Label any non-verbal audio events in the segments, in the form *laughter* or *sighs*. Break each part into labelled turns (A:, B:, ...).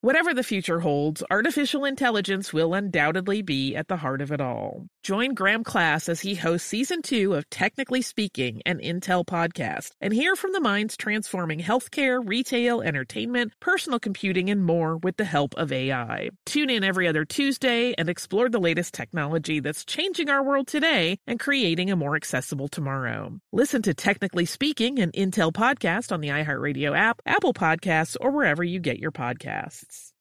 A: Whatever the future holds, artificial intelligence will undoubtedly be at the heart of it all. Join Graham Class as he hosts season two of Technically Speaking, an Intel podcast, and hear from the minds transforming healthcare, retail, entertainment, personal computing, and more with the help of AI. Tune in every other Tuesday and explore the latest technology that's changing our world today and creating a more accessible tomorrow. Listen to Technically Speaking, an Intel podcast on the iHeartRadio app, Apple Podcasts, or wherever you get your podcasts.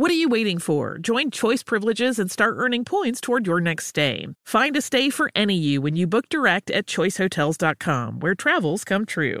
A: What are you waiting for? Join Choice Privileges and start earning points toward your next stay. Find a stay for any you when you book direct at choicehotels.com, where travels come true.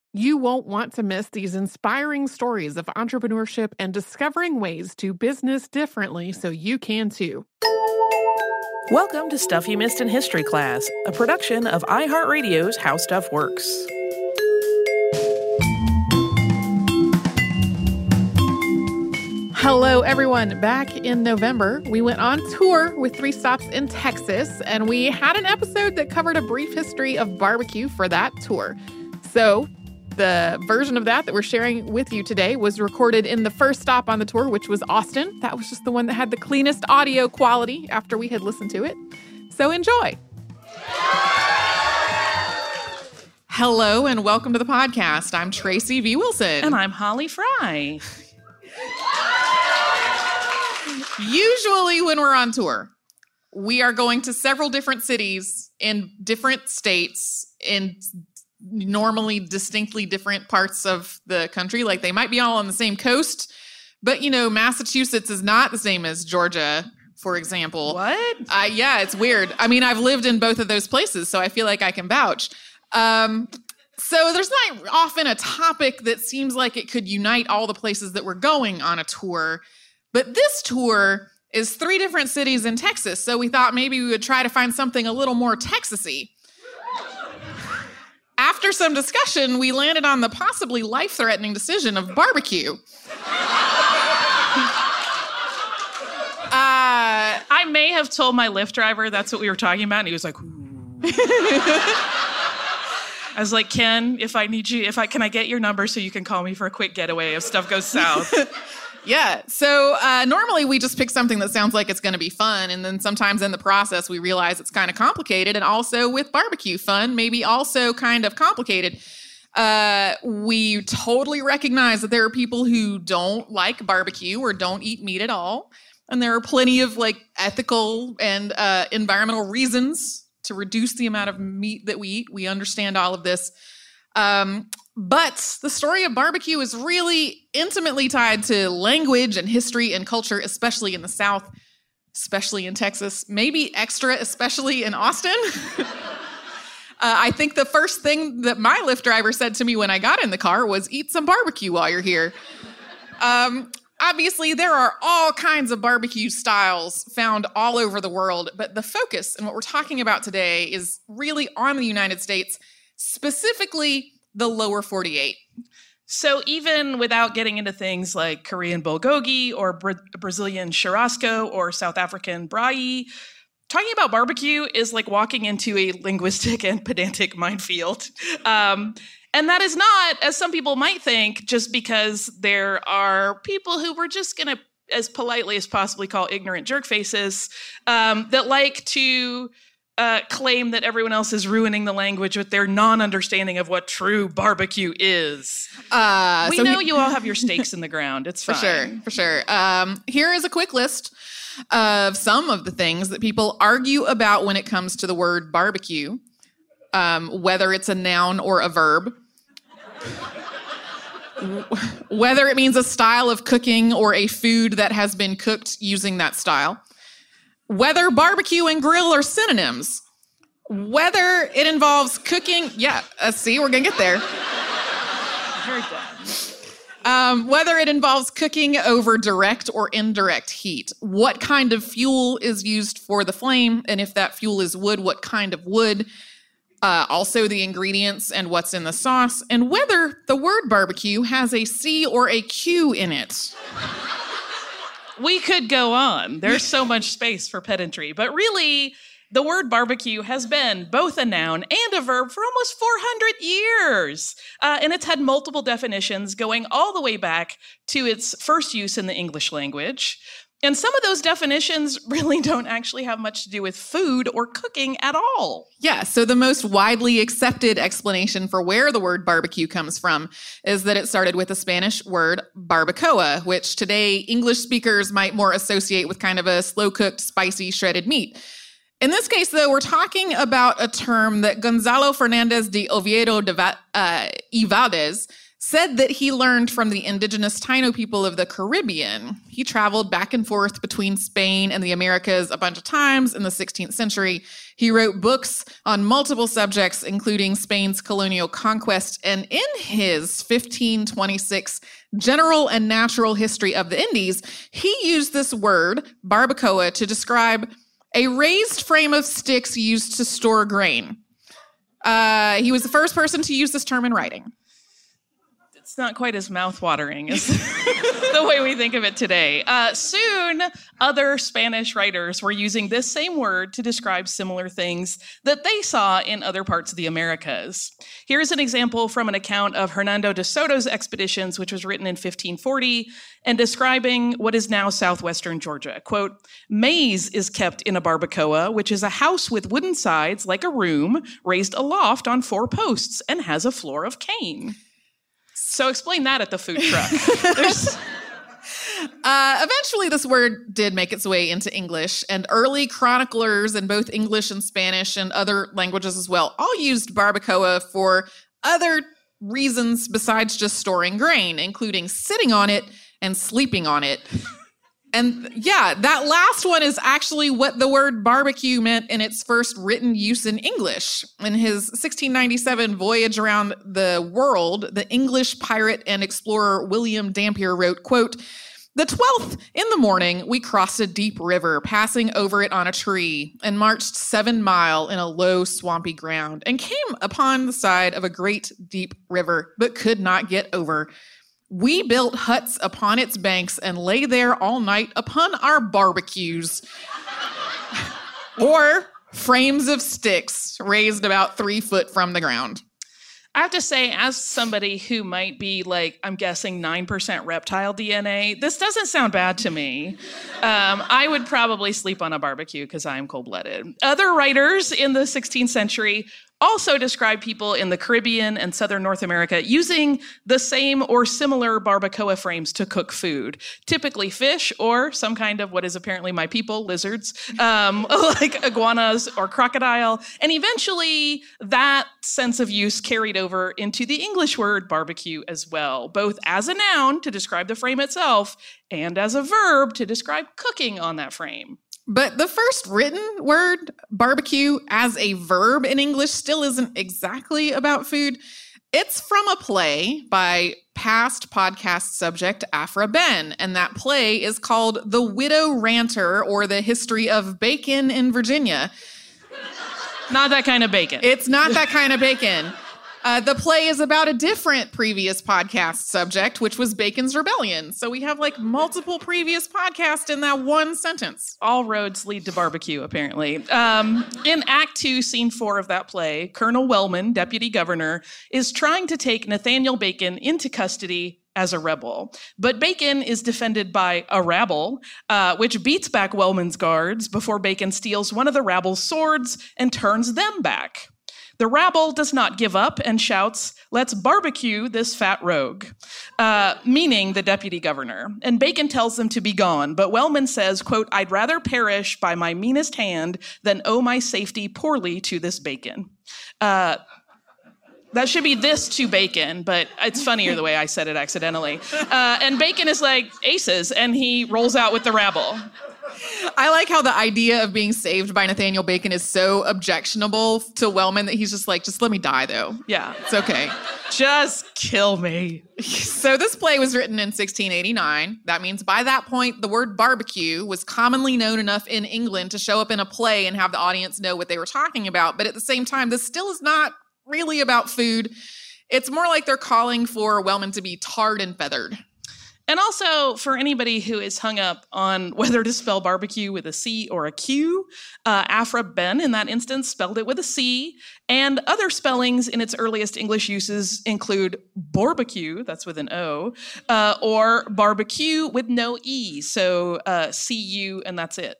B: You won't want to miss these inspiring stories of entrepreneurship and discovering ways to business differently so you can too.
A: Welcome to Stuff You Missed in History Class, a production of iHeartRadio's How Stuff Works.
B: Hello, everyone. Back in November, we went on tour with three stops in Texas, and we had an episode that covered a brief history of barbecue for that tour. So, the version of that that we're sharing with you today was recorded in the first stop on the tour, which was Austin. That was just the one that had the cleanest audio quality after we had listened to it. So, enjoy. Hello, and welcome to the podcast. I'm Tracy V. Wilson.
C: And I'm Holly Fry.
B: Usually, when we're on tour, we are going to several different cities in different states in normally distinctly different parts of the country. Like they might be all on the same coast, but you know, Massachusetts is not the same as Georgia, for example.
C: What?
B: Uh, yeah, it's weird. I mean, I've lived in both of those places, so I feel like I can vouch. Um, so there's not often a topic that seems like it could unite all the places that we're going on a tour. But this tour is three different cities in Texas, so we thought maybe we would try to find something a little more Texasy. After some discussion, we landed on the possibly life threatening decision of barbecue. *laughs*
C: Uh, I may have told my Lyft driver that's what we were talking about, and he was like, *laughs* I was like, Ken, if I need you, if I can I get your number so you can call me for a quick getaway if stuff goes south. *laughs*
B: Yeah. So uh, normally we just pick something that sounds like it's going to be fun. And then sometimes in the process, we realize it's kind of complicated. And also with barbecue fun, maybe also kind of complicated. Uh, we totally recognize that there are people who don't like barbecue or don't eat meat at all. And there are plenty of like ethical and uh, environmental reasons to reduce the amount of meat that we eat. We understand all of this. Um, but the story of barbecue is really intimately tied to language and history and culture, especially in the South, especially in Texas, maybe extra, especially in Austin. *laughs* uh, I think the first thing that my Lyft driver said to me when I got in the car was, Eat some barbecue while you're here. Um, obviously, there are all kinds of barbecue styles found all over the world, but the focus and what we're talking about today is really on the United States, specifically the lower 48.
C: So even without getting into things like Korean bulgogi or Bra- Brazilian churrasco or South African braai, talking about barbecue is like walking into a linguistic *laughs* and pedantic minefield. Um, and that is not, as some people might think, just because there are people who were just going to, as politely as possibly, call ignorant jerk faces um, that like to uh, claim that everyone else is ruining the language with their non-understanding of what true barbecue is.
B: Uh,
C: we
B: so
C: know
B: he-
C: you all have your stakes in the ground. It's *laughs*
B: for sure, for sure. Um, here is a quick list of some of the things that people argue about when it comes to the word barbecue, um, whether it's a noun or a verb. *laughs* Whether it means a style of cooking or a food that has been cooked using that style. Whether barbecue and grill are synonyms. Whether it involves cooking. Yeah, uh, see, we're to get there.
C: Very good.
B: Um, whether it involves cooking over direct or indirect heat, what kind of fuel is used for the flame, and if that fuel is wood, what kind of wood, uh, also the ingredients and what's in the sauce, and whether the word barbecue has a C or a Q in it.
C: We could go on. There's so much space for pedantry, but really, the word barbecue has been both a noun and a verb for almost 400 years. Uh, and it's had multiple definitions going all the way back to its first use in the English language. And some of those definitions *laughs* really don't actually have much to do with food or cooking at all.
B: Yeah, so the most widely accepted explanation for where the word barbecue comes from is that it started with the Spanish word barbacoa, which today English speakers might more associate with kind of a slow cooked, spicy, shredded meat. In this case, though, we're talking about a term that Gonzalo Fernandez de Oviedo de Va- uh, y Valdez said that he learned from the indigenous Taino people of the Caribbean. He traveled back and forth between Spain and the Americas a bunch of times in the 16th century. He wrote books on multiple subjects, including Spain's colonial conquest. And in his 1526 General and Natural History of the Indies, he used this word, barbacoa, to describe a raised frame of sticks used to store grain. Uh, he was the first person to use this term in writing.
C: It's not quite as mouthwatering as *laughs* the way we think of it today. Uh, soon, other Spanish writers were using this same word to describe similar things that they saw in other parts of the Americas. Here's an example from an account of Hernando de Soto's expeditions, which was written in 1540 and describing what is now southwestern Georgia. Quote, maize is kept in a barbacoa, which is a house with wooden sides like a room raised aloft on four posts and has a floor of cane. So explain that at the food truck. *laughs*
B: Uh, eventually, this word did make its way into English, and early chroniclers in both English and Spanish and other languages as well all used barbacoa for other reasons besides just storing grain, including sitting on it and sleeping on it. And yeah, that last one is actually what the word barbecue meant in its first written use in English. In his 1697 voyage around the world, the English pirate and explorer William Dampier wrote, quote, the 12th in the morning, we crossed a deep river, passing over it on a tree, and marched seven mile in a low, swampy ground, and came upon the side of a great deep river, but could not get over. We built huts upon its banks and lay there all night upon our barbecues. *laughs* or frames of sticks raised about three foot from the ground.
C: I have to say, as somebody who might be like, I'm guessing 9% reptile DNA, this doesn't sound bad to me. Um, I would probably sleep on a barbecue because I am cold blooded. Other writers in the 16th century also describe people in the Caribbean and southern North America using the same or similar barbacoa frames to cook food, typically fish or some kind of what is apparently my people, lizards, um, *laughs* like iguanas or crocodile. And eventually, that sense of use carried over into the English word barbecue as well, both as a noun to describe the frame itself and as a verb to describe cooking on that frame.
B: But the first written word, barbecue, as a verb in English still isn't exactly about food. It's from a play by past podcast subject Aphra Behn, and that play is called The Widow Ranter or The History of Bacon in Virginia.
C: Not that kind of bacon.
B: It's not that kind of bacon. Uh, the play is about a different previous podcast subject, which was Bacon's Rebellion. So we have like multiple previous podcasts in that one sentence.
C: All roads lead to barbecue, apparently. Um, in Act Two, Scene Four of that play, Colonel Wellman, deputy governor, is trying to take Nathaniel Bacon into custody as a rebel. But Bacon is defended by a rabble, uh, which beats back Wellman's guards before Bacon steals one of the rabble's swords and turns them back. The rabble does not give up and shouts, Let's barbecue this fat rogue, uh, meaning the deputy governor. And Bacon tells them to be gone, but Wellman says, quote, I'd rather perish by my meanest hand than owe my safety poorly to this Bacon. Uh, that should be this to Bacon, but it's funnier the way I said it accidentally. Uh, and Bacon is like aces, and he rolls out with the rabble.
B: I like how the idea of being saved by Nathaniel Bacon is so objectionable to Wellman that he's just like, just let me die though.
C: Yeah.
B: It's okay.
C: Just kill me.
B: So this play was written in 1689. That means by that point, the word barbecue was commonly known enough in England to show up in a play and have the audience know what they were talking about. But at the same time, this still is not really about food. It's more like they're calling for Wellman to be tarred and feathered.
C: And also, for anybody who is hung up on *laughs* whether to spell barbecue with a C or a Q, uh, Aphra Behn, in that instance, spelled it with a C. And other spellings in its earliest English uses include barbecue, that's with an O, uh, or barbecue with no E, so uh, C-U, and that's it.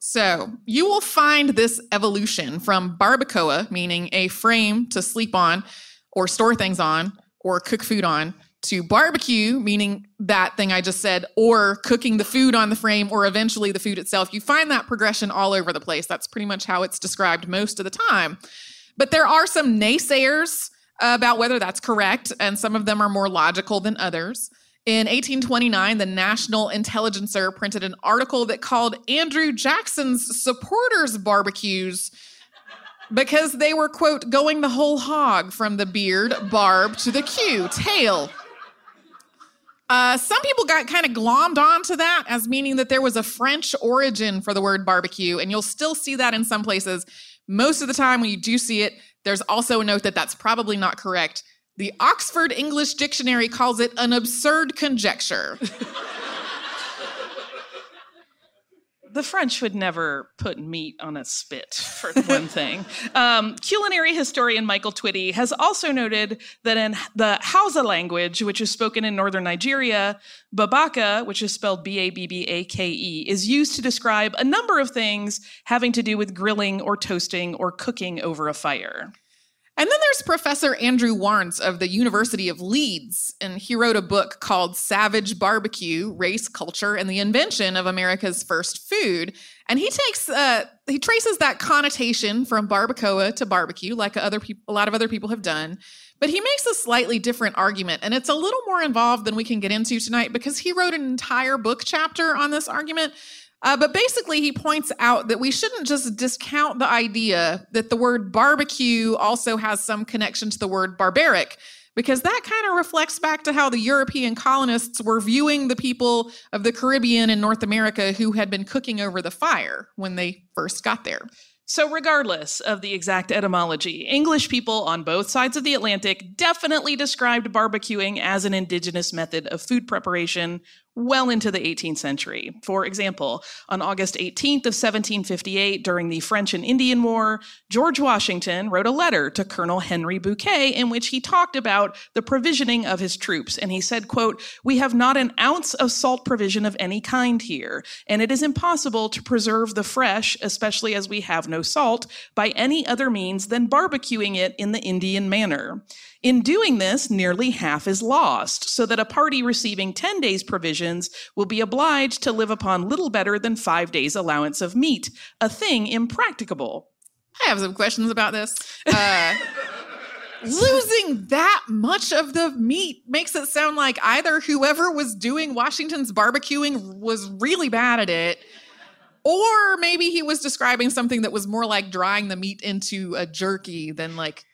B: So you will find this evolution from barbacoa, meaning a frame to sleep on or store things on or cook food on, to barbecue, meaning that thing I just said, or cooking the food on the frame, or eventually the food itself. You find that progression all over the place. That's pretty much how it's described most of the time. But there are some naysayers about whether that's correct, and some of them are more logical than others. In 1829, the National Intelligencer printed an article that called Andrew Jackson's supporters barbecues because they were, quote, going the whole hog from the beard, barb to the queue, tail. Uh, some people got kind of glommed onto that as meaning that there was a French origin for the word barbecue, and you'll still see that in some places. Most of the time, when you do see it, there's also a note that that's probably not correct. The Oxford English Dictionary calls it an absurd conjecture. *laughs*
C: the French would never put meat on a spit, for one thing. *laughs* Um, culinary historian Michael Twitty has also noted that in the Hausa language, which is spoken in northern Nigeria, babaka, which is spelled B A B B A K E, is used to describe a number of things having to do with grilling or toasting or cooking over a fire.
B: And then there's Professor Andrew Warnes of the University of Leeds, and he wrote a book called Savage Barbecue: Race, Culture, and the Invention of America's First Food. And he takes uh, he traces that connotation from barbacoa to barbecue, like other a lot of other people have done. But he makes a slightly different argument, and it's a little more involved than we can get into tonight because he wrote an entire book chapter on this argument. Uh, but basically, he points out that we shouldn't just discount the idea that the word barbecue also has some connection to the word barbaric, because that kind of reflects back to how the European colonists were viewing the people of the Caribbean and North America who had been cooking over the fire when they first got there.
C: So, regardless of the exact etymology, English people on both sides of the Atlantic definitely described barbecuing as an indigenous method of food preparation well into the 18th century. For example, on August 18th of 1758, during the French and Indian War, George Washington wrote a letter to Colonel Henry Bouquet in which he talked about the provisioning of his troops. And he said, quote, We have not an ounce of salt provision of any kind here, and it is impossible to preserve the fresh, especially as we have no salt, by any other means than barbecuing it in the Indian manner. In doing this, nearly half is lost, so that a party receiving 10 days' provisions will be obliged to live upon little better than five days' allowance of meat, a thing impracticable.
B: I have some questions about this. Uh, losing that much of the meat makes it sound like either whoever was doing Washington's barbecuing was really bad at it, or maybe he was describing something that was more like drying the meat into a jerky than like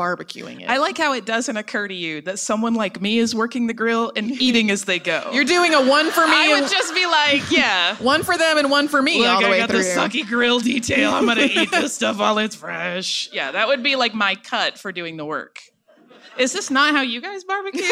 B: barbecuing it.
C: I like how it doesn't occur to you that someone like me is working the grill and *laughs* eating as they go.
B: You're doing a one for me.
C: I would just be like, yeah. *laughs*
B: one for them and one for me
C: Look,
B: all the
C: I
B: way
C: got
B: through.
C: the sucky grill detail. I'm gonna eat this *laughs* stuff while it's fresh. Yeah, that would be like my cut for doing the work. Is this not how you guys barbecue?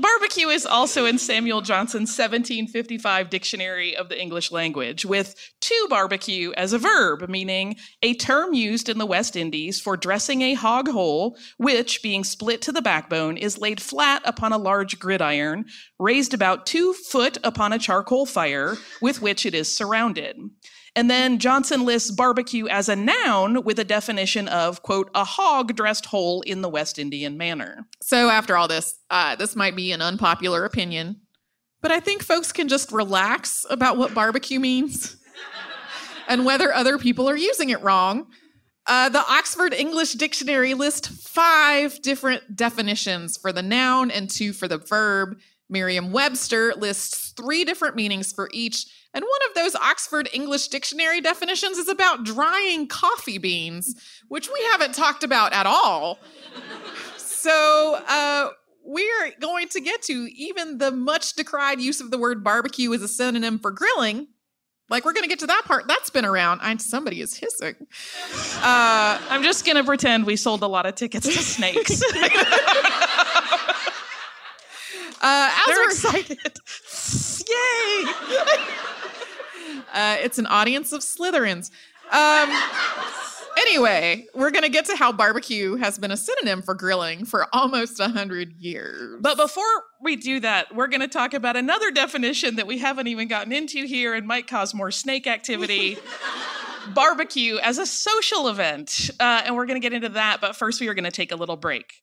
C: Barbecue is also in Samuel Johnson's 1755 Dictionary of the English Language, with to barbecue as a verb, meaning a term used in the West Indies for dressing a hog whole, which, being split to the backbone, is laid flat upon a large gridiron, raised about two foot upon a charcoal fire, with which it is surrounded. And then Johnson lists barbecue as a noun with a definition of, quote, a hog dressed whole in the West Indian manner.
B: So after all this, uh, this might be an unpopular opinion, but I think folks can just relax about what barbecue means *laughs* and whether other people are using it wrong. Uh, the Oxford English Dictionary lists five different definitions for the noun and two for the verb. Merriam Webster lists three different meanings for each. And one of those Oxford English Dictionary definitions is about drying coffee beans, which we haven't talked about at all. So, uh, we're going to get to even the much decried use of the word barbecue as a synonym for grilling. Like, we're going to get to that part. That's been around. I, somebody is hissing. Uh,
C: I'm just gonna pretend we sold a lot of tickets to *laughs* snakes. *laughs*
B: uh,
C: They're excited. *laughs* Yay!
B: Uh, it's an audience of Slytherins. Um, anyway, we're going to get to how barbecue has been a synonym for grilling for almost 100 years.
C: But before we do that, we're going to talk about another definition that we haven't even gotten into here and might cause more snake activity. *laughs* Barbecue as a social event. Uh, and we're going to get into that. But first, we are going to take a little break.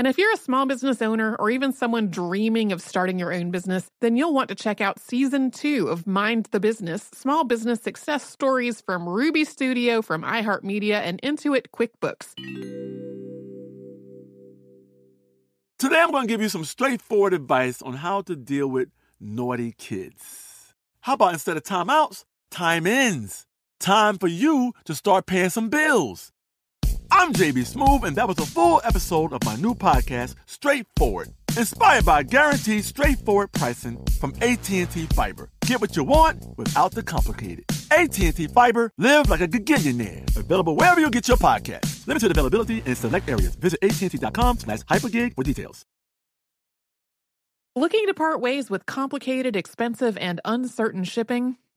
D: And if you're a small business owner or even someone dreaming of starting your own business, then you'll want to check out season two of Mind the Business Small Business Success Stories from Ruby Studio, from iHeartMedia, and Intuit QuickBooks.
E: Today, I'm going to give you some straightforward advice on how to deal with naughty kids. How about instead of timeouts, time ins? Time for you to start paying some bills. I'm JB Smoove, and that was a full episode of my new podcast, Straightforward, inspired by guaranteed straightforward pricing from AT&T Fiber. Get what you want without the complicated. AT&T Fiber, live like a gigillionaire. Available wherever you get your podcast. Limited availability in select areas. Visit AT&T.com slash hypergig for details.
D: Looking to part ways with complicated, expensive, and uncertain shipping?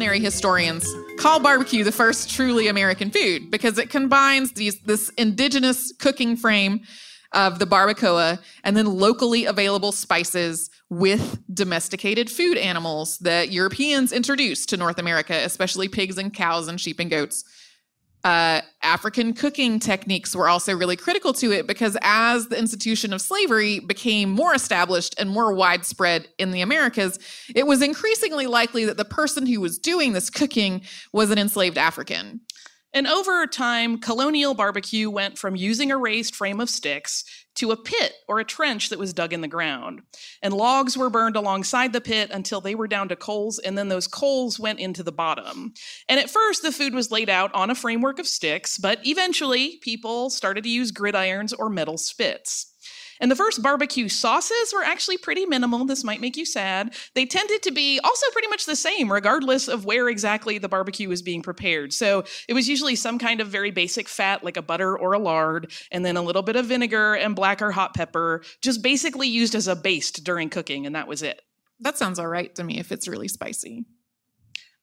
B: Culinary historians call barbecue the first truly American food because it combines these this indigenous cooking frame of the barbacoa and then locally available spices with domesticated food animals that Europeans introduced to North America, especially pigs and cows and sheep and goats. Uh, African cooking techniques were also really critical to it because as the institution of slavery became more established and more widespread in the Americas, it was increasingly likely that the person who was doing this cooking was an enslaved African.
C: And over time, colonial barbecue went from using a raised frame of sticks to a pit or a trench that was dug in the ground. And logs were burned alongside the pit until they were down to coals, and then those coals went into the bottom. And at first, the food was laid out on a framework of sticks, but eventually, people started to use gridirons or metal spits. And the first barbecue sauces were actually pretty minimal. This might make you sad. They tended to be also pretty much the same, regardless of where exactly the barbecue was being prepared. So it was usually some kind of very basic fat, like a butter or a lard, and then a little bit of vinegar and black or hot pepper, just basically used as a baste during cooking, and that was it.
B: That sounds all right to me if it's really spicy.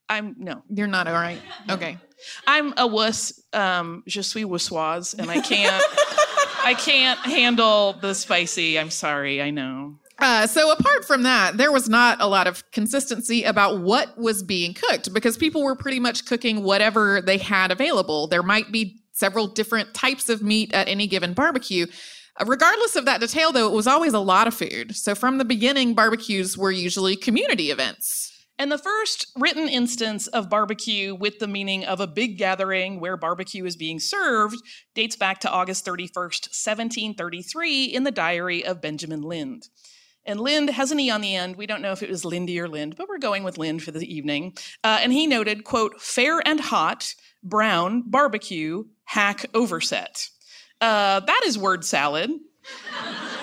C: I'm no.
B: You're not all right. Okay.
C: I'm a wuss. Um, je suis wussoise, and I can't. *laughs* I can't handle the spicy. I'm sorry. I know.
B: Uh, so apart from that, there was not a lot of consistency about what was being cooked because people were pretty much cooking whatever they had available. There might be several different types of meat at any given barbecue. Uh, regardless of that detail, though, it was always a lot of food. So from the beginning, barbecues were usually community events.
C: And the first written instance of barbecue with the meaning of a big gathering where barbecue is being served dates back to August 31st, 1733, in the diary of Benjamin Lynde. And Lynde has an E on the end. We don't know if it was Lindy or Lynde, but we're going with Lynde for the evening. Uh, and he noted, quote, fair and hot, brown, barbecue, hack overset. Uh, that is word salad. *laughs*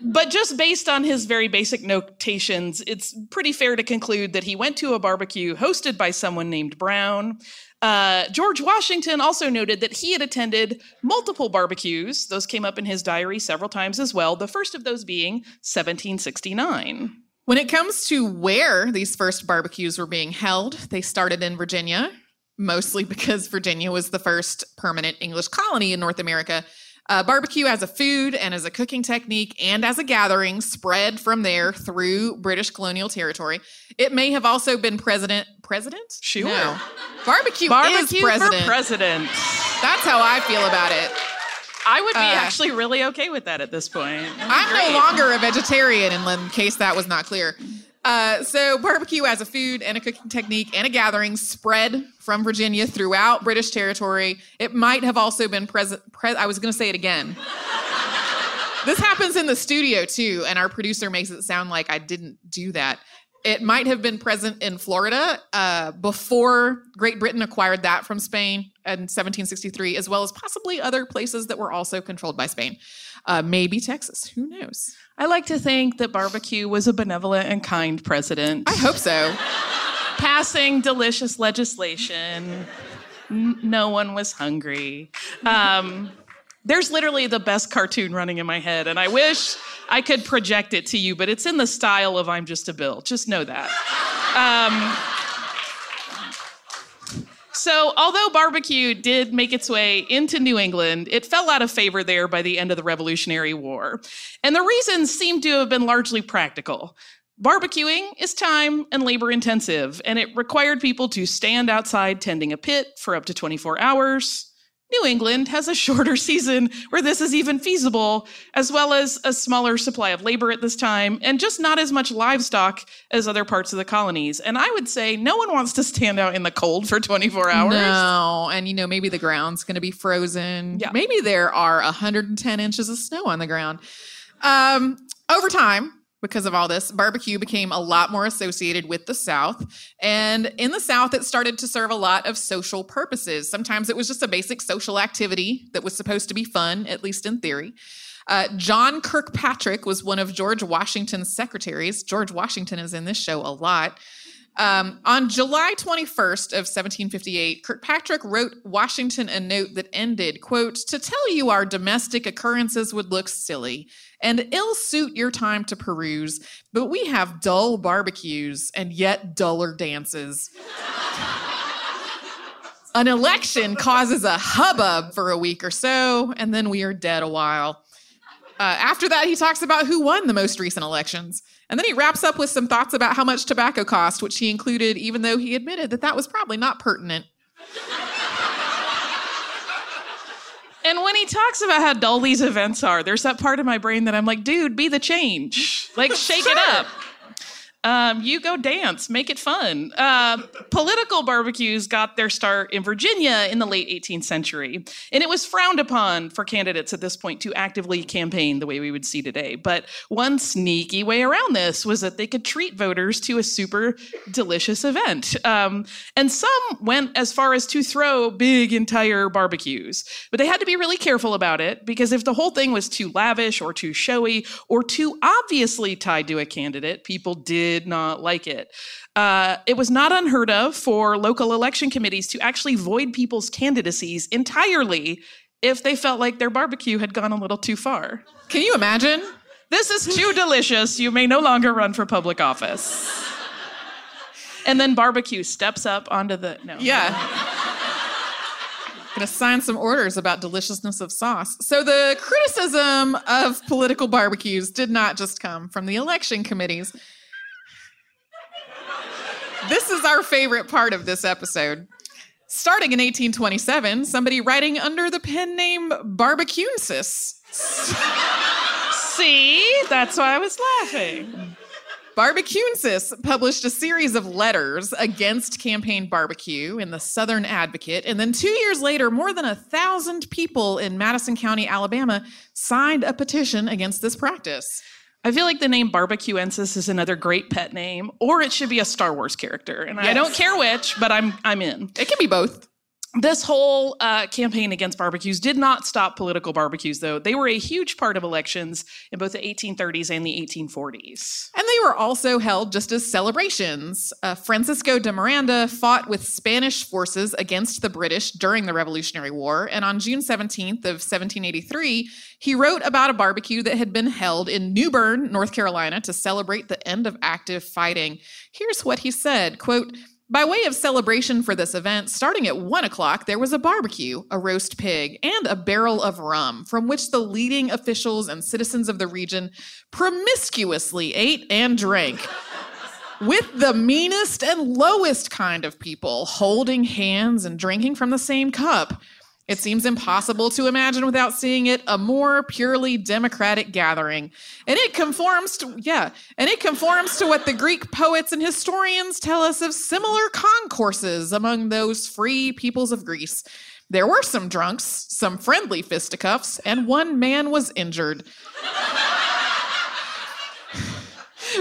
C: but just based on his very basic notations, it's pretty fair to conclude that he went to a barbecue hosted by someone named Brown. Uh, George Washington also noted that he had attended multiple barbecues. Those came up in his diary several times as well, the first of those being 1769.
B: When it comes to where these first barbecues were being held, they started in Virginia, mostly because Virginia was the first permanent English colony in North America. Uh, barbecue as a food and as a cooking technique and as a gathering spread from there through British colonial territory. It may have also been president. President?
C: Sure.
B: No. Barbecue,
C: Barbecue
B: is president.
C: for president.
B: That's how I feel about it.
C: I would be
B: Uh,
C: actually really okay with that at this point.
B: I'm no longer a vegetarian, in case that was not clear. Uh, so, barbecue as a food and a cooking technique and a gathering spread from Virginia throughout British territory. It might have also been present. Pre- I was going to say it again. this happens in the studio too, and our producer makes it sound like I didn't do that. It might have been present in Florida uh, before Great Britain acquired that from Spain in 1763, as well as possibly other places that were also controlled by Spain. Uh, maybe Texas. Who knows?
C: I like to think that barbecue was a benevolent and kind president.
B: I hope so. *laughs*
C: passing delicious legislation. N- no one was hungry. Um, there's literally the best cartoon running in my head, and I wish I could project it to you, but it's in the style of I'm Just a Bill. Just know that. Um, so, although barbecue did make its way into New England, it fell out of favor there by the end of the Revolutionary War. And the reasons seem to have been largely practical. Barbecuing is time and labor intensive, and it required people to stand outside tending a pit for up to 24 hours. New England has a shorter season where this is even feasible, as well as a smaller supply of labor at this time, and just not as much livestock as other parts of the colonies. And I would say no one wants to stand out in the cold for 24 hours.
B: No, and you know, maybe the ground's going to be frozen.
C: Yeah.
B: Maybe there are 110 inches of snow on the ground. Um, over time, because of all this, barbecue became a lot more associated with the South. And in the South, it started to serve a lot of social purposes. Sometimes it was just a basic social activity that was supposed to be fun, at least in theory. Uh, John Kirkpatrick was one of George Washington's secretaries. George Washington is in this show a lot. Um, on July 21st of 1758, Kirkpatrick wrote Washington a note that ended, quote, to tell you our domestic occurrences would look silly and ill suit your time to peruse, but we have dull barbecues and yet duller dances. An election causes a hubbub for a week or so, and then we are dead a while. Uh, after that, he talks about who won the most recent elections. And then he wraps up with some thoughts about how much tobacco cost, which he included, even though he admitted that that was probably not pertinent.
C: And when he talks about how dull these events are, there's that part of my brain that I'm like, dude, be the change. Like, shake it up. Um, you go dance, make it fun. Uh, political barbecues got their start in Virginia in the late 18th century, and it was frowned upon for candidates at this point to actively campaign the way we would see today. But one sneaky way around this was that they could treat voters to a super delicious event. Um, and some went as far as to throw big entire barbecues, but they had to be really careful about it because if the whole thing was too lavish or too showy or too obviously tied to a candidate, people did not like it. Uh, it was not unheard of for local election committees to actually void people's candidacies entirely if they felt like their barbecue had gone a little too far.
B: Can you imagine?
C: This is too delicious. You may no longer run for public office. And then barbecue steps up onto the no.
B: Yeah. Gonna sign some orders about deliciousness of sauce. So the criticism of political barbecues did not just come from the election committees. This is our favorite part of this episode. Starting in 1827, somebody writing under the pen name Barbecuensis.
C: See? That's why I was laughing.
B: Barbecuensis published a series of letters against campaign barbecue in the Southern Advocate. And then two years later, more than a thousand people in Madison County, Alabama, signed a petition against this practice.
C: I feel like the name Barbecuensis is another great pet name, or it should be a Star Wars character. And I don't care which, but I'm I'm in.
B: It can be both.
C: This whole uh, campaign against barbecues did not stop political barbecues, though. They were a huge part of elections in both the 1830s and the 1840s.
B: And they were also held just as celebrations. Uh, Francisco de Miranda fought with Spanish forces against the British during the Revolutionary War, and on June 17th of 1783, he wrote about a barbecue that had been held in New Bern, North Carolina, to celebrate the end of active fighting. Here's what he said, quote, by way of celebration for this event, starting at one o'clock, there was a barbecue, a roast pig, and a barrel of rum, from which the leading officials and citizens of the region promiscuously ate and drank. With the meanest and lowest kind of people holding hands and drinking from the same cup. It seems impossible to imagine without seeing it a more purely democratic gathering. And it conforms to, yeah, and it conforms to what the Greek poets and historians tell us of similar concourses among those free peoples of Greece. There were some drunks, some friendly fisticuffs, and one man was injured. *sighs*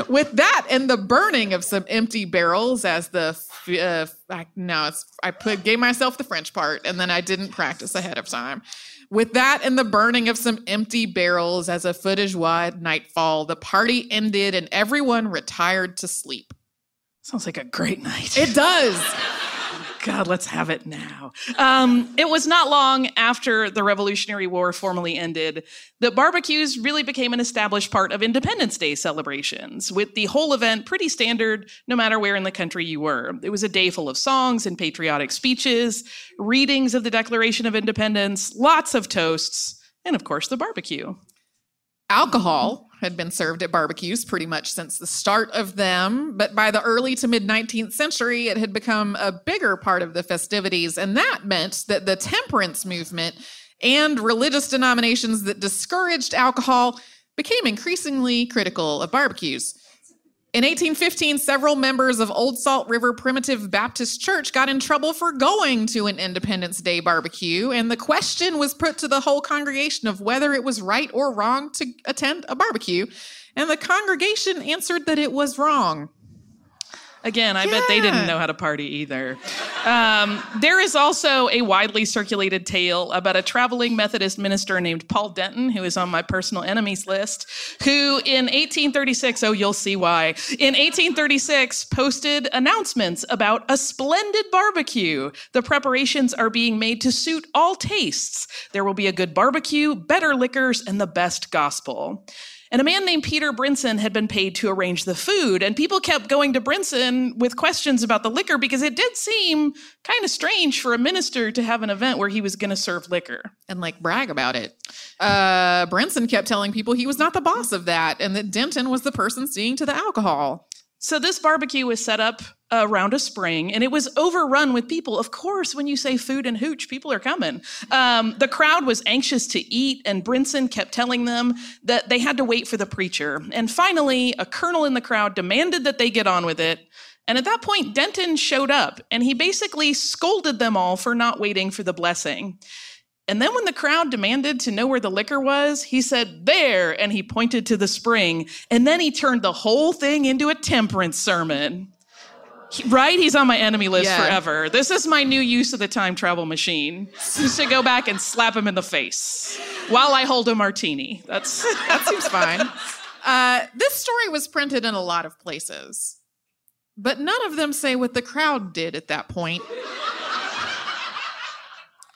B: With that and the burning of some empty barrels as the uh, I, no, it's I put gave myself the French part and then I didn't practice ahead of time. With that and the burning of some empty barrels as a feu de joie nightfall, the party ended and everyone retired to sleep.
C: Sounds like a great night.
B: It does.
C: God, let's have it now. Um, it was not long after the Revolutionary War formally ended that barbecues really became an established part of Independence Day celebrations, with the whole event pretty standard no matter where in the country you were. It was a day full of songs and patriotic speeches, readings of the Declaration of Independence, lots of toasts, and of course, the barbecue.
B: Alcohol had been served at barbecues pretty much since the start of them, but by the early to mid 19th century, it had become a bigger part of the festivities. And that meant that the temperance movement and religious denominations that discouraged alcohol became increasingly critical of barbecues. In 1815, several members of Old Salt River Primitive Baptist Church got in trouble for going to an Independence Day barbecue, and the question was put to the whole congregation of whether it was right or wrong to attend a barbecue. And the congregation answered that it was wrong.
C: Again, I yeah. bet they didn't know how to party either. Um, there is also a widely circulated tale about a traveling Methodist minister named Paul Denton, who is on my personal enemies list, who in 1836, oh, you'll see why, in 1836 posted announcements about a splendid barbecue. The preparations are being made to suit all tastes. There will be a good barbecue, better liquors, and the best gospel. And a man named Peter Brinson had been paid to arrange the food. And people kept going to Brinson with questions about the liquor because it did seem kind of strange for a minister to have an event where he was going to serve liquor
B: and like brag about it. Uh, Brinson kept telling people he was not the boss of that and that Denton was the person seeing to the alcohol.
C: So this barbecue was set up around a spring and it was overrun with people. Of course, when you say food and hooch, people are coming. Um, the crowd was anxious to eat, and Brinson kept telling them that they had to wait for the preacher. And finally, a colonel in the crowd demanded that they get on with it. And at that point, Denton showed up and he basically scolded them all for not waiting for the blessing. And then when the crowd demanded to know where the liquor was, he said, There, and he pointed to the spring. And then he turned the whole thing into a temperance sermon. He, right? He's on my enemy list yeah. forever. This is my new use of the time travel machine. Just to go back and slap him in the face while I hold a martini. That's *laughs*
B: that seems fine. Uh, this story was printed in a lot of places, but none of them say what the crowd did at that point.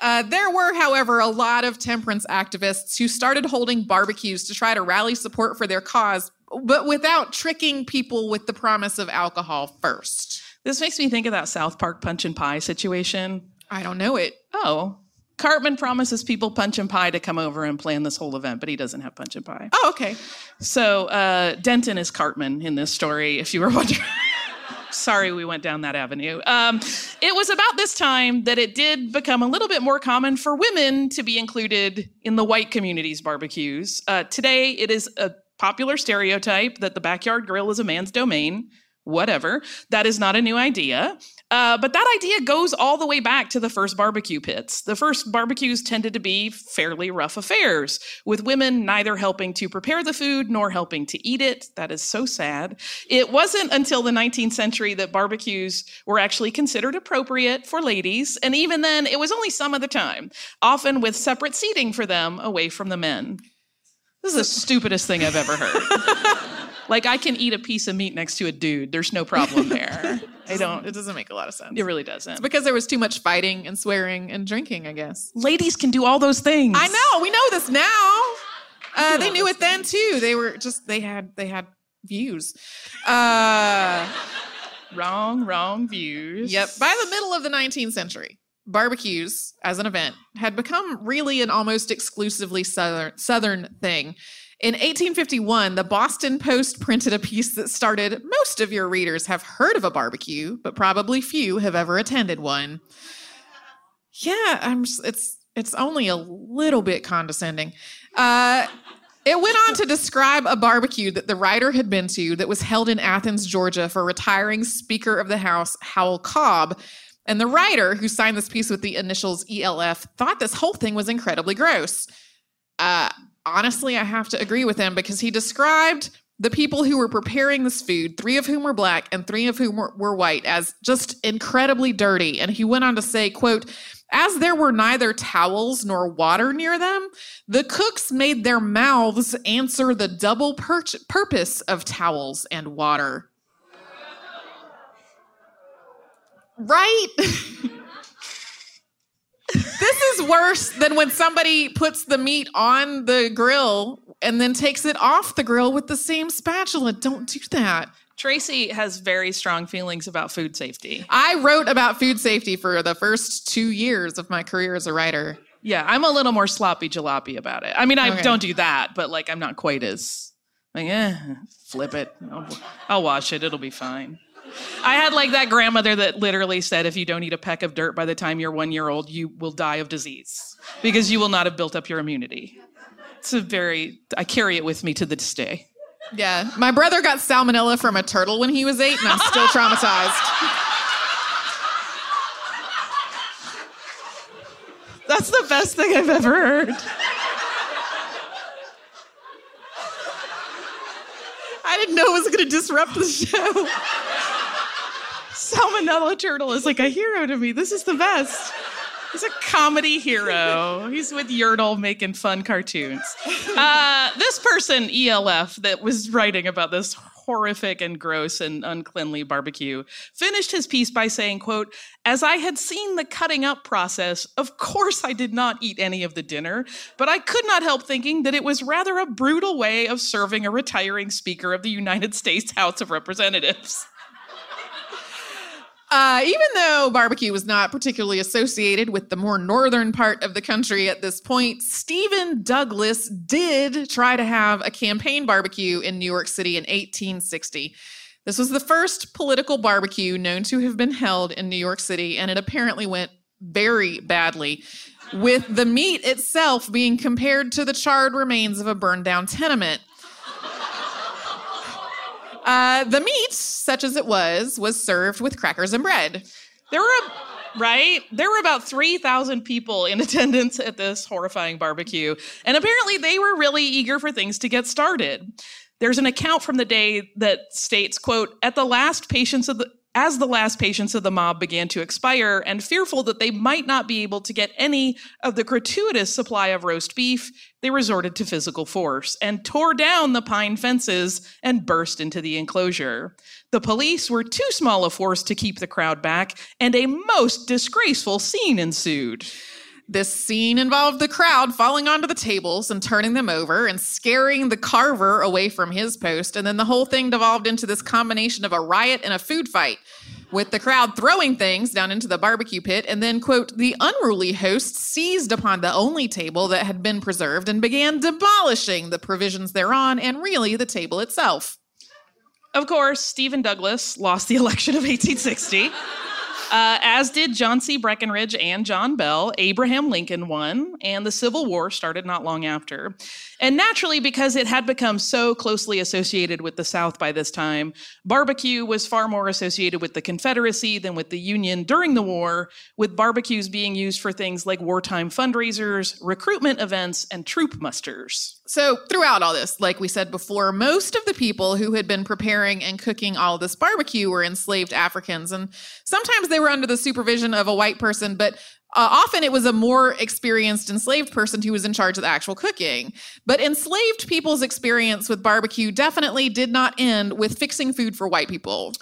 B: Uh, there were, however, a lot of temperance activists who started holding barbecues to try to rally support for their cause, but without tricking people with the promise of alcohol first.
C: This makes me think of that South Park punch and pie situation.
B: I don't know it.
C: Oh. Cartman promises people punch and pie to come over and plan this whole event, but he doesn't have punch and pie.
B: Oh, okay.
C: So uh, Denton is Cartman in this story, if you were *laughs* wondering. Sorry, we went down that avenue. Um, it was about this time that it did become a little bit more common for women to be included in the white community's barbecues. Uh, today, it is a popular stereotype that the backyard grill is a man's domain. Whatever. That is not a new idea. Uh, but that idea goes all the way back to the first barbecue pits. The first barbecues tended to be fairly rough affairs, with women neither helping to prepare the food nor helping to eat it. That is so sad. It wasn't until the 19th century that barbecues were actually considered appropriate for ladies, and even then, it was only some of the time, often with separate seating for them away from the men. This is the stupidest thing I've ever heard. *laughs* like, I can eat a piece of meat next to a dude, there's no problem *laughs* there. I don't.
B: It doesn't make a lot of sense.
C: It really doesn't.
B: It's because there was too much fighting and swearing and drinking. I guess
C: ladies can do all those things.
B: I know. We know this now. Uh, they knew it then too. They were just. They had. They had views. Uh,
C: wrong. Wrong views.
B: Yep. By the middle of the 19th century, barbecues as an event had become really an almost exclusively southern southern thing. In 1851, the Boston Post printed a piece that started Most of your readers have heard of a barbecue, but probably few have ever attended one. Yeah, I'm it's it's only a little bit condescending. Uh, it went on to describe a barbecue that the writer had been to that was held in Athens, Georgia for retiring Speaker of the House Howell Cobb. And the writer, who signed this piece with the initials ELF, thought this whole thing was incredibly gross. Uh, honestly, I have to agree with him because he described the people who were preparing this food, three of whom were black and three of whom were, were white, as just incredibly dirty. And he went on to say, quote, as there were neither towels nor water near them, the cooks made their mouths answer the double pur- purpose of towels and water. *laughs* Right? *laughs* this is worse than when somebody puts the meat on the grill and then takes it off the grill with the same spatula. Don't do that.
C: Tracy has very strong feelings about food safety.
B: I wrote about food safety for the first two years of my career as a writer.
C: Yeah, I'm a little more sloppy jalopy about it. I mean, I okay. don't do that, but like I'm not quite as Like, eh, flip it. I'll, I'll wash it. It'll be fine. I had like that grandmother that literally said, if you don't eat a peck of dirt by the time you're one year old, you will die of disease because you will not have built up your immunity. It's a very, I carry it with me to this day.
B: Yeah. My brother got salmonella from a turtle when he was eight, and I'm still traumatized.
C: That's the best thing I've ever heard.
B: I didn't know it was going to disrupt the show.
C: Salmonella Turtle is like a hero to me. This is the best. He's a comedy hero. He's with Yertle making fun cartoons. Uh, this person, ELF, that was writing about this horrific and gross and uncleanly barbecue, finished his piece by saying, quote, as I had seen the cutting up process, of course I did not eat any of the dinner, but I could not help thinking that it was rather a brutal way of serving a retiring Speaker of the United States House of Representatives.
B: Uh, even though barbecue was not particularly associated with the more northern part of the country at this point, Stephen Douglas did try to have a campaign barbecue in New York City in 1860. This was the first political barbecue known to have been held in New York City, and it apparently went very badly, with the meat itself being compared to the charred remains of a burned down tenement. Uh, the meat, such as it was, was served with crackers and bread.
C: There were, a, right? There were about 3,000 people in *laughs* attendance at this horrifying barbecue. And apparently they were really eager for things to get started. There's an account from the day that states, quote, at the last patience of the as the last patience of the mob began to expire, and fearful that they might not be able to get any of the gratuitous supply of roast beef, they resorted to physical force and tore down the pine fences and burst into the enclosure. The police were too small a force to keep the crowd back, and a most disgraceful scene ensued.
B: This scene involved the crowd falling onto the tables and turning them over and scaring the carver away from his post. And then the whole thing devolved into this combination of a riot and a food fight, with the crowd throwing things down into the barbecue pit. And then, quote, the unruly host seized upon the only table that had been preserved and began demolishing the provisions thereon and really the table itself.
C: Of course, Stephen Douglas lost the election of 1860. Uh, as did John C. Breckinridge and John Bell. Abraham Lincoln won, and the Civil War started not long after. And naturally, because it had become so closely associated with the South by this time, barbecue was far more associated with the Confederacy than with the Union during the war, with barbecues being used for things like wartime fundraisers, recruitment events, and troop musters.
B: So, throughout all this, like we said before, most of the people who had been preparing and cooking all this barbecue were enslaved Africans. And sometimes they were under the supervision of a white person, but uh, often it was a more experienced enslaved person who was in charge of the actual cooking. But enslaved people's experience with barbecue definitely did not end with fixing food for white people.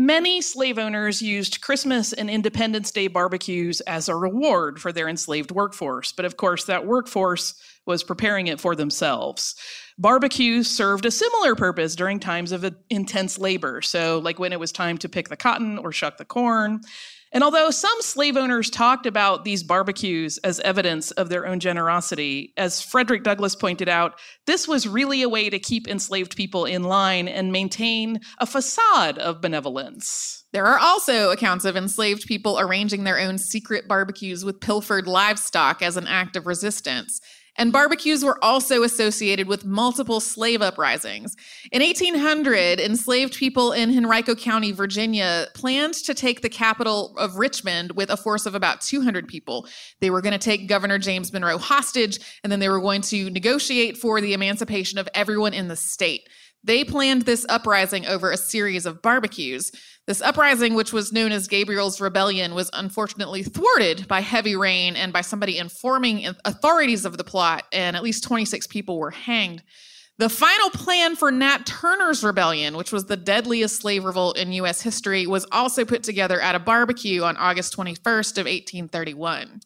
C: Many slave owners used Christmas and Independence Day barbecues as a reward for their enslaved workforce. But of course, that workforce was preparing it for themselves. Barbecues served a similar purpose during times of intense labor. So, like when it was time to pick the cotton or shuck the corn. And although some slave owners talked about these barbecues as evidence of their own generosity, as Frederick Douglass pointed out, this was really a way to keep enslaved people in line and maintain a facade of benevolence.
B: There are also accounts of enslaved people arranging their own secret barbecues with pilfered livestock as an act of resistance. And barbecues were also associated with multiple slave uprisings. In 1800, enslaved people in Henrico County, Virginia, planned to take the capital of Richmond with a force of about 200 people. They were going to take Governor James Monroe hostage, and then they were going to negotiate for the emancipation of everyone in the state. They planned this uprising over a series of barbecues. This uprising, which was known as Gabriel's Rebellion, was unfortunately thwarted by heavy rain and by somebody informing authorities of the plot, and at least 26 people were hanged. The final plan for Nat Turner's rebellion, which was the deadliest slave revolt in U.S. history, was also put together at a barbecue on August 21st of 1831.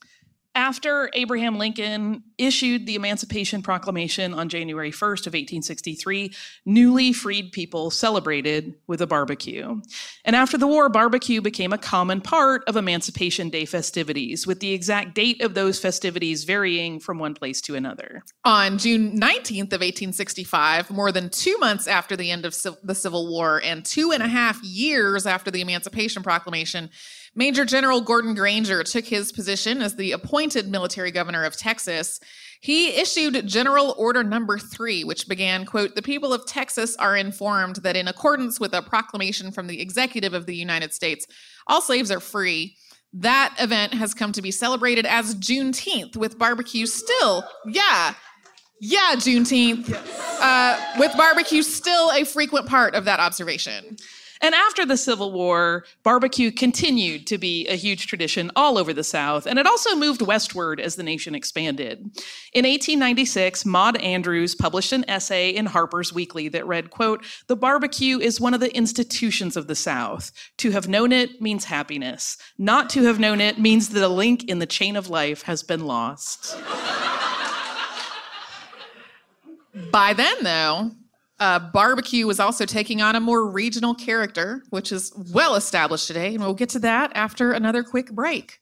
C: After Abraham Lincoln issued the Emancipation Proclamation on January 1st of 1863, newly freed people celebrated with a barbecue. And after the war, barbecue became a common part of Emancipation Day festivities, with the exact date of those festivities varying from one place to another.
B: On June 19th of 1865, more than two months after the end of the Civil War and two and a half years after the Emancipation Proclamation, Major General Gordon Granger took his position as the appointed military governor of Texas. He issued General Order Number 3, which began, quote, "The people of Texas are informed that in accordance with a proclamation from the executive of the United States, all slaves are free." That event has come to be celebrated as Juneteenth with barbecue still. Yeah. Yeah, Juneteenth. Uh, with barbecue still a frequent part of that observation.
C: And after the Civil War, barbecue continued to be a huge tradition all over the South, and it also moved westward as the nation expanded. In 1896, Maud Andrews published an essay in Harper's Weekly that read, quote, "The barbecue is one of the institutions of the South. To have known it means happiness. Not to have known it means that a link in the chain of life has been lost."
B: By then, though, uh, barbecue is also taking on a more regional character, which is well established today. And we'll get to that after another quick break.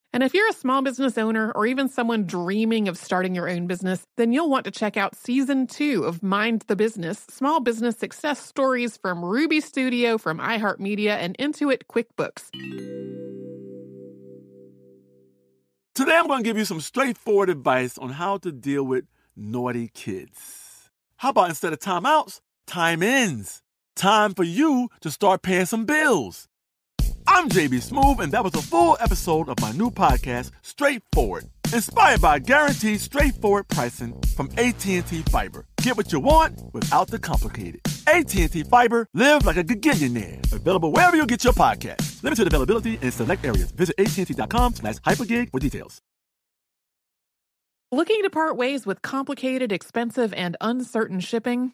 D: And if you're a small business owner or even someone dreaming of starting your own business, then you'll want to check out season two of Mind the Business Small Business Success Stories from Ruby Studio, from iHeartMedia, and Intuit QuickBooks.
E: Today, I'm going to give you some straightforward advice on how to deal with naughty kids. How about instead of timeouts, time ins? Time for you to start paying some bills. I'm JB Smoove, and that was a full episode of my new podcast, Straightforward, inspired by guaranteed straightforward pricing from AT&T Fiber. Get what you want without the complicated. AT&T Fiber, live like a gigillionaire. Available wherever you get your podcast. Limited availability in select areas. Visit AT&T.com slash hypergig for details.
D: Looking to part ways with complicated, expensive, and uncertain shipping?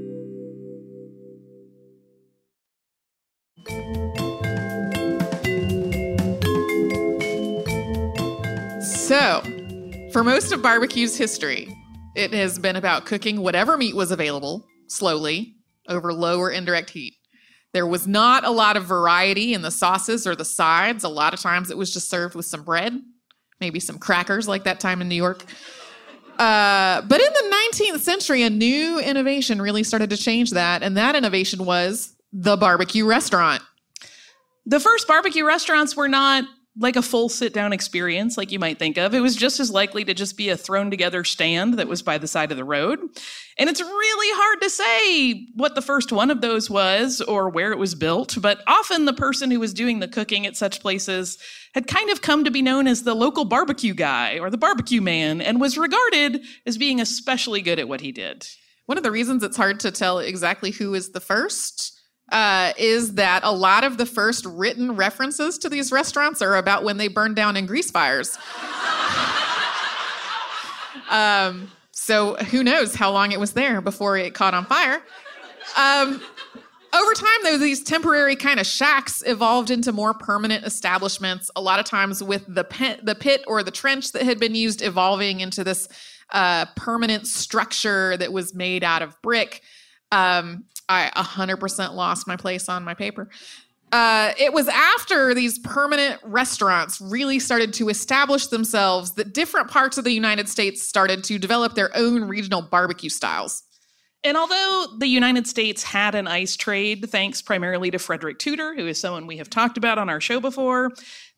B: So, for most of barbecue's history, it has been about cooking whatever meat was available slowly over low or indirect heat. There was not a lot of variety in the sauces or the sides. A lot of times it was just served with some bread, maybe some crackers, like that time in New York. Uh, but in the 19th century, a new innovation really started to change that. And that innovation was the barbecue restaurant.
C: The first barbecue restaurants were not like a full sit down experience like you might think of. It was just as likely to just be a thrown together stand that was by the side of the road. And it's really hard to say what the first one of those was or where it was built, but often the person who was doing the cooking at such places had kind of come to be known as the local barbecue guy or the barbecue man and was regarded as being especially good at what he did.
B: One of the reasons it's hard to tell exactly who is the first uh, is that a lot of the first written references to these restaurants are about when they burned down in grease fires. *laughs* um, so who knows how long it was there before it caught on fire. Um, over time, though, these temporary kind of shacks evolved into more permanent establishments. A lot of times, with the the pit or the trench that had been used evolving into this uh, permanent structure that was made out of brick. Um, I 100% lost my place on my paper. Uh, it was after these permanent restaurants really started to establish themselves that different parts of the United States started to develop their own regional barbecue styles.
C: And although the United States had an ice trade, thanks primarily to Frederick Tudor, who is someone we have talked about on our show before,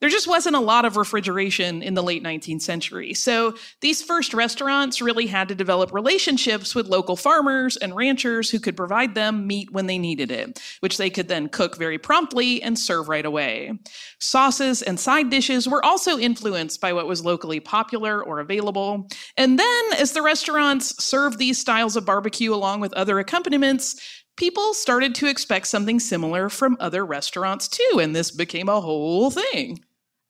C: there just wasn't a lot of refrigeration in the late 19th century. So these first restaurants really had to develop relationships with local farmers and ranchers who could provide them meat when they needed it, which they could then cook very promptly and serve right away. Sauces and side dishes were also influenced by what was locally popular or available. And then, as the restaurants served these styles of barbecue along with other accompaniments, people started to expect something similar from other restaurants too, and this became a whole thing.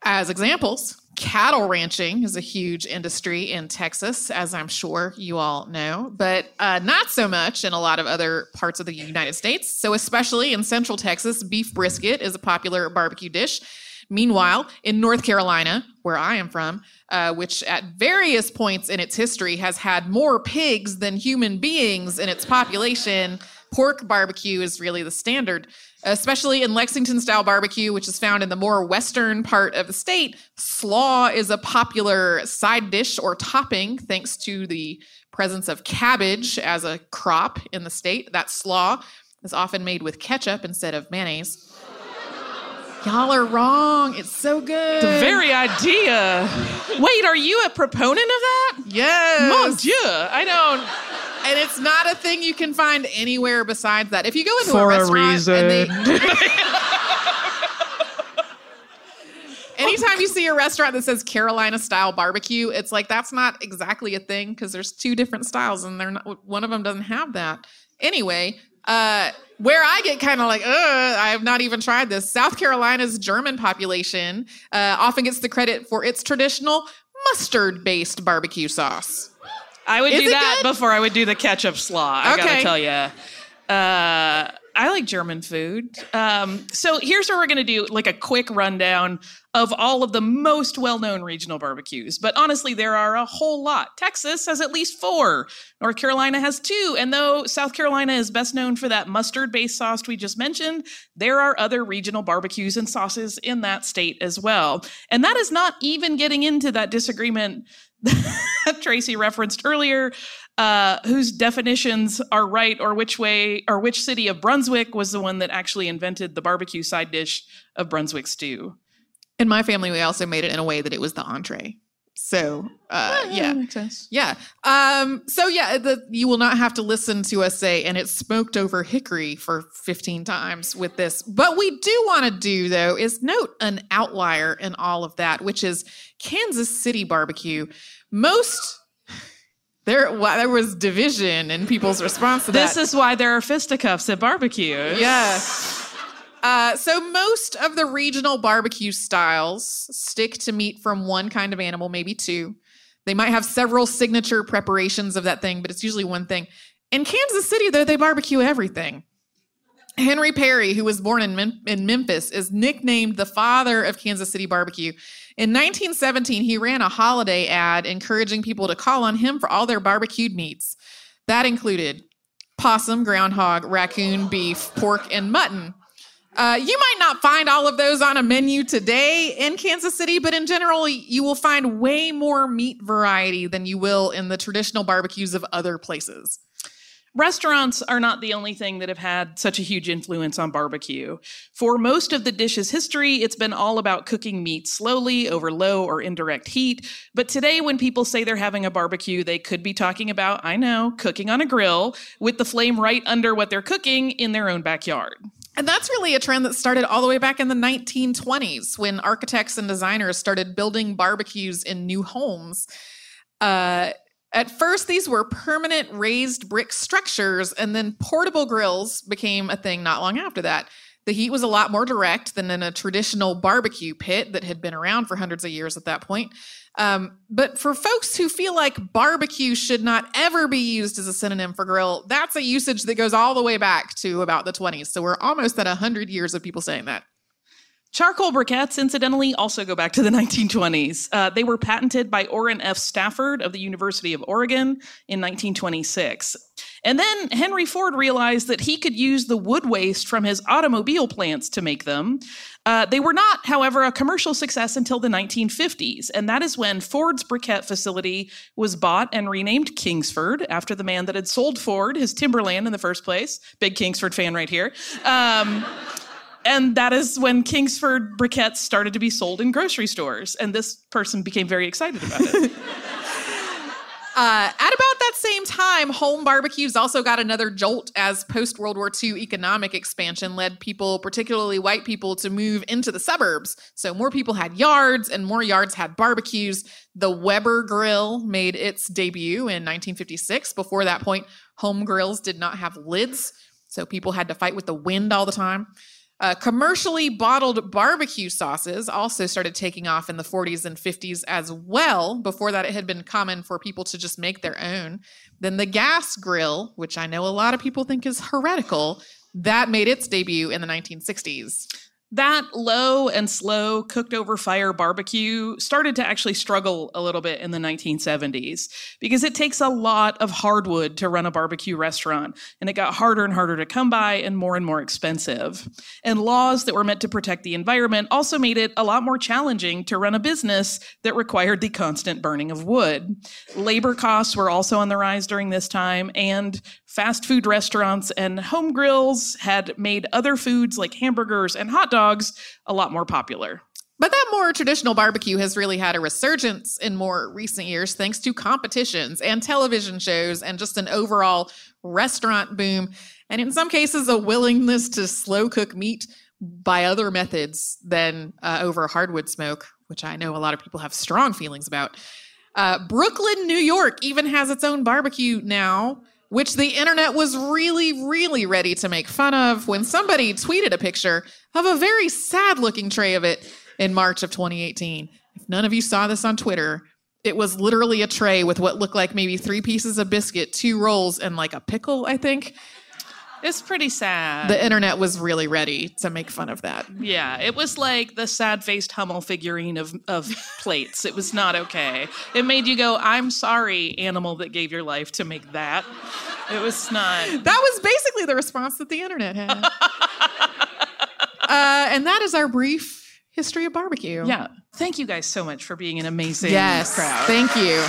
B: As examples, cattle ranching is a huge industry in Texas, as I'm sure you all know, but uh, not so much in a lot of other parts of the United States. So, especially in Central Texas, beef brisket is a popular barbecue dish. Meanwhile, in North Carolina, where I am from, uh, which at various points in its history has had more pigs than human beings in its population, pork barbecue is really the standard, especially in Lexington style barbecue, which is found in the more western part of the state. Slaw is a popular side dish or topping thanks to the presence of cabbage as a crop in the state. That slaw is often made with ketchup instead of mayonnaise. Y'all are wrong. It's so good.
C: The very idea. Wait, are you a proponent of that?
B: Yes.
C: Mon Dieu. I don't.
B: And it's not a thing you can find anywhere besides that. If you go into
C: For
B: a
C: a
B: restaurant
C: reason.
B: and they *laughs* Anytime you see a restaurant that says Carolina style barbecue, it's like that's not exactly a thing because there's two different styles and they're not one of them doesn't have that. Anyway, uh where I get kind of like, uh, I have not even tried this. South Carolina's German population uh, often gets the credit for its traditional mustard based barbecue sauce.
C: I would
B: Is
C: do that
B: good?
C: before I would do the ketchup slaw. I gotta tell you. Uh, I like German food. Um, so here's what we're gonna do: like a quick rundown of all of the most well-known regional barbecues. But honestly, there are a whole lot. Texas has at least four. North Carolina has two. And though South Carolina is best known for that mustard-based sauce we just mentioned, there are other regional barbecues and sauces in that state as well. And that is not even getting into that disagreement *laughs* Tracy referenced earlier, uh, whose definitions are right, or which way, or which city of Brunswick was the one that actually invented the barbecue side dish of Brunswick stew.
B: In my family, we also made it in a way that it was the entree. So, uh, yeah.
C: makes.
B: Yeah. Um, so yeah, the, you will not have to listen to us say, and it's smoked over hickory for 15 times with this. But we do want to do though is note an outlier in all of that, which is Kansas City barbecue. Most there, well, there was division in people's response to that.
C: This is why there are fisticuffs at barbecues.
B: Yeah. Uh, so most of the regional barbecue styles stick to meat from one kind of animal, maybe two. They might have several signature preparations of that thing, but it's usually one thing. In Kansas City, though, they barbecue everything. Henry Perry, who was born in, Mem- in Memphis, is nicknamed the father of Kansas City barbecue. In 1917, he ran a holiday ad encouraging people to call on him for all their barbecued meats. That included possum, groundhog, raccoon, beef, pork, and mutton. Uh, you might not find all of those on a menu today in Kansas City, but in general, you will find way more meat variety than you will in the traditional barbecues of other places.
C: Restaurants are not the only thing that have had such a huge influence on barbecue. For most of the dish's history, it's been all about cooking meat slowly over low or indirect heat. But today, when people say they're having a barbecue, they could be talking about, I know, cooking on a grill with the flame right under what they're cooking in their own backyard.
B: And that's really a trend that started all the way back in the 1920s when architects and designers started building barbecues in new homes. Uh, at first, these were permanent raised brick structures, and then portable grills became a thing not long after that. The heat was a lot more direct than in a traditional barbecue pit that had been around for hundreds of years at that point. Um, but for folks who feel like barbecue should not ever be used as a synonym for grill, that's a usage that goes all the way back to about the 20s. So we're almost at 100 years of people saying that.
C: Charcoal briquettes, incidentally, also go back to the *laughs* 1920s. Uh, they were patented by Orrin F. Stafford of the University of Oregon in 1926. And then Henry Ford realized that he could use the wood waste from his automobile plants to make them. Uh, they were not, however, a commercial success until the 1950s, and that is when Ford's briquette facility was bought and renamed Kingsford after the man that had sold Ford his timberland in the first place. Big Kingsford fan right here. Um, and that is when Kingsford briquettes started to be sold in grocery stores. And this person became very excited about it. *laughs*
B: Uh, at about that same time, home barbecues also got another jolt as post World War II economic expansion led people, particularly white people, to move into the suburbs. So more people had yards and more yards had barbecues. The Weber grill made its debut in 1956. Before that point, home grills did not have lids. So people had to fight with the wind all the time. Uh, commercially bottled barbecue sauces also started taking off in the 40s and 50s as well. Before that, it had been common for people to just make their own. Then the gas grill, which I know a lot of people think is heretical, that made its debut in the 1960s
C: that low and slow cooked over fire barbecue started to actually struggle a little bit in the 1970s because it takes a lot of hardwood to run a barbecue restaurant and it got harder and harder to come by and more and more expensive. And laws that were meant to protect the environment also made it a lot more challenging to run a business that required the constant burning of wood. Labor costs were also on the rise during this time and fast food restaurants and home grills had made other foods like hamburgers and hot dogs a lot more popular.
B: But that more traditional barbecue has really had a resurgence in more recent years thanks to competitions and television shows and just an overall restaurant boom. And in some cases, a willingness to slow cook meat by other methods than uh, over hardwood smoke, which I know a lot of people have strong feelings about. Uh, Brooklyn, New York even has its own barbecue now which the internet was really, really ready to make fun of when somebody tweeted a picture of a very sad looking tray of it in March of 2018. If none of you saw this on Twitter, it was literally a tray with what looked like maybe three pieces of biscuit, two rolls, and like a pickle, I think.
C: It's pretty sad.
B: The internet was really ready to make fun of that.
C: Yeah, it was like the sad faced Hummel figurine of, of *laughs* plates. It was not okay. It made you go, I'm sorry, animal that gave your life to make that. It was not.
B: That was basically the response that the internet had. *laughs* uh, and that is our brief history of barbecue.
C: Yeah. Thank you guys so much for being an amazing
B: yes,
C: crowd.
B: Thank you.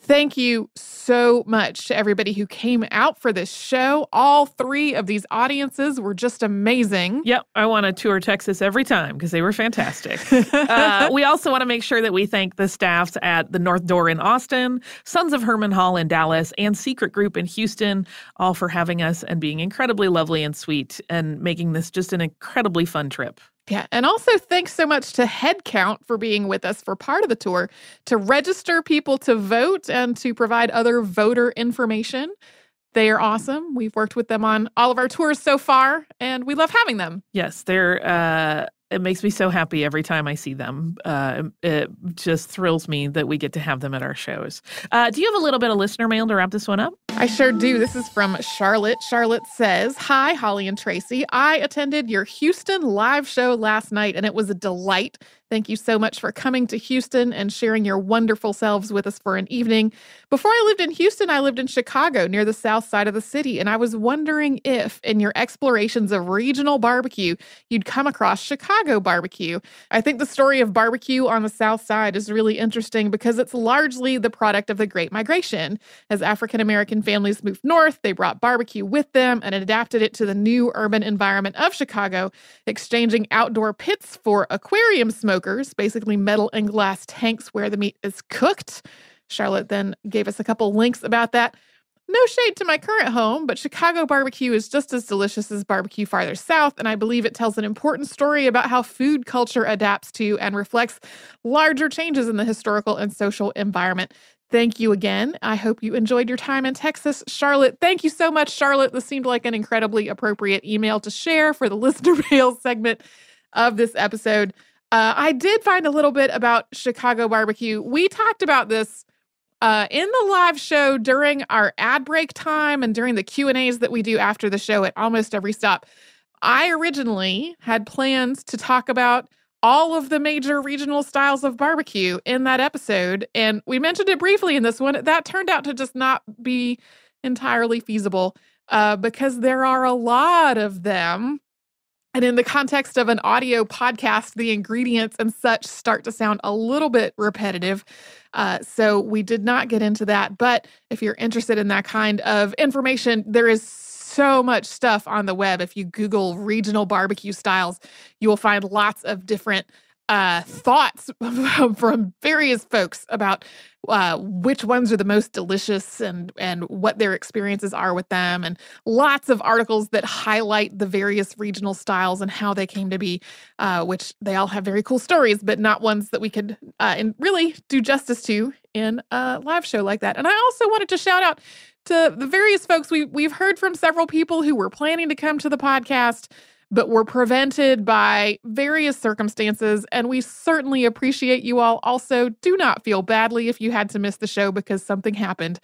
B: Thank you so much to everybody who came out for this show. All three of these audiences were just amazing.
D: Yep. I want to tour Texas every time because they were fantastic. *laughs* uh, we also want to make sure that we thank the staffs at the North Door in Austin, Sons of Herman Hall in Dallas, and Secret Group in Houston, all for having us and being incredibly lovely and sweet and making this just an incredibly fun trip.
B: Yeah. And also, thanks so much to Headcount for being with us for part of the tour to register people to vote and to provide other voter information. They are awesome. We've worked with them on all of our tours so far, and we love having them.
D: Yes, they're uh, it makes me so happy every time I see them. Uh, it just thrills me that we get to have them at our shows. Uh, do you have a little bit of listener mail to wrap this one up?
B: I sure do. This is from Charlotte. Charlotte says, Hi, Holly and Tracy. I attended your Houston live show last night and it was a delight.
D: Thank you so much for coming to Houston and sharing your wonderful selves with us for an evening. Before I lived in Houston, I lived in Chicago near the south side of the city, and I was wondering if, in your explorations of regional barbecue, you'd come across Chicago barbecue. I think the story of barbecue on the south side is really interesting because it's largely the product of the Great Migration. As African American families moved north, they brought barbecue with them and adapted it to the new urban environment of Chicago, exchanging outdoor pits for aquarium smokers, basically metal and glass tanks where the meat is cooked. Charlotte then gave us a couple links about that. No shade to my current home, but Chicago barbecue is just as delicious as barbecue farther south, and I believe it tells an important story about how food culture adapts to and reflects larger changes in the historical and social environment. Thank you again. I hope you enjoyed your time in Texas. Charlotte, thank you so much, Charlotte. This seemed like an incredibly appropriate email to share for the *laughs* listener mail segment of this episode. Uh, I did find a little bit about Chicago barbecue. We talked about this uh, in the live show during our ad break time and during the Q and A's that we do after the show at almost every stop. I originally had plans to talk about all of the major regional styles of barbecue in that episode, and we mentioned it briefly in this one. That turned out to just not be entirely feasible uh, because there are a lot of them. And in the context of an audio podcast, the ingredients and such start to sound a little bit repetitive. Uh, so we did not get into that. But if you're interested in that kind of information, there is so much stuff on the web. If you Google regional barbecue styles, you will find lots of different uh, thoughts *laughs* from various folks about uh, which ones are the most delicious and and what their experiences are with them, and lots of articles that highlight the various regional styles and how they came to be, uh, which they all have very cool stories, but not ones that we could uh, and really do justice to in a live show like that. And I also wanted to shout out to the various folks we we've heard from several people who were planning to come to the podcast but were prevented by various circumstances. And we certainly appreciate you all. Also, do not feel badly if you had to miss the show because something happened.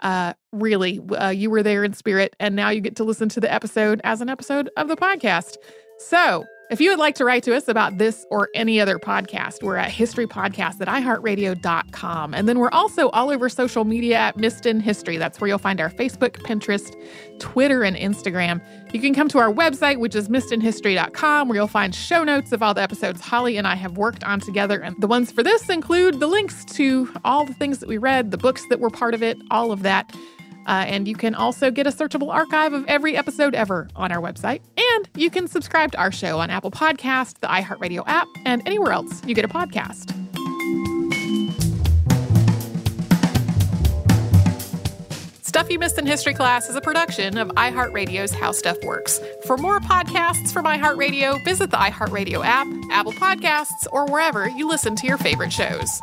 D: Uh, really, uh, you were there in spirit, and now you get to listen to the episode as an episode of the podcast. So, if you would like to write to us about this or any other podcast, we're at historypodcast at iheartradio.com. And then we're also all over social media at Missed in History. That's where you'll find our Facebook, Pinterest, Twitter, and Instagram. You can come to our website, which is missedinhistory.com, where you'll find show notes of all the episodes Holly and I have worked on together. And the ones for this include the links to all the things that we read, the books that were part of it, all of that. Uh, and you can also get a searchable archive of every episode ever on our website. And you can subscribe to our show on Apple Podcast, the iHeartRadio app, and anywhere else you get a podcast. Stuff You Missed in History Class is a production of iHeartRadio's How Stuff Works. For more podcasts from iHeartRadio, visit the iHeartRadio app, Apple Podcasts, or wherever you listen to your favorite shows.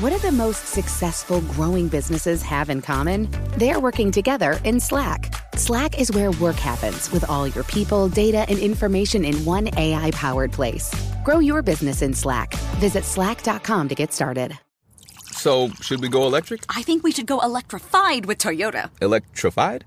F: What do the most successful growing businesses have in common? They're working together in Slack. Slack is where work happens with all your people, data, and information in one AI powered place. Grow your business in Slack. Visit slack.com to get started.
G: So, should we go electric?
H: I think we should go electrified with Toyota.
G: Electrified?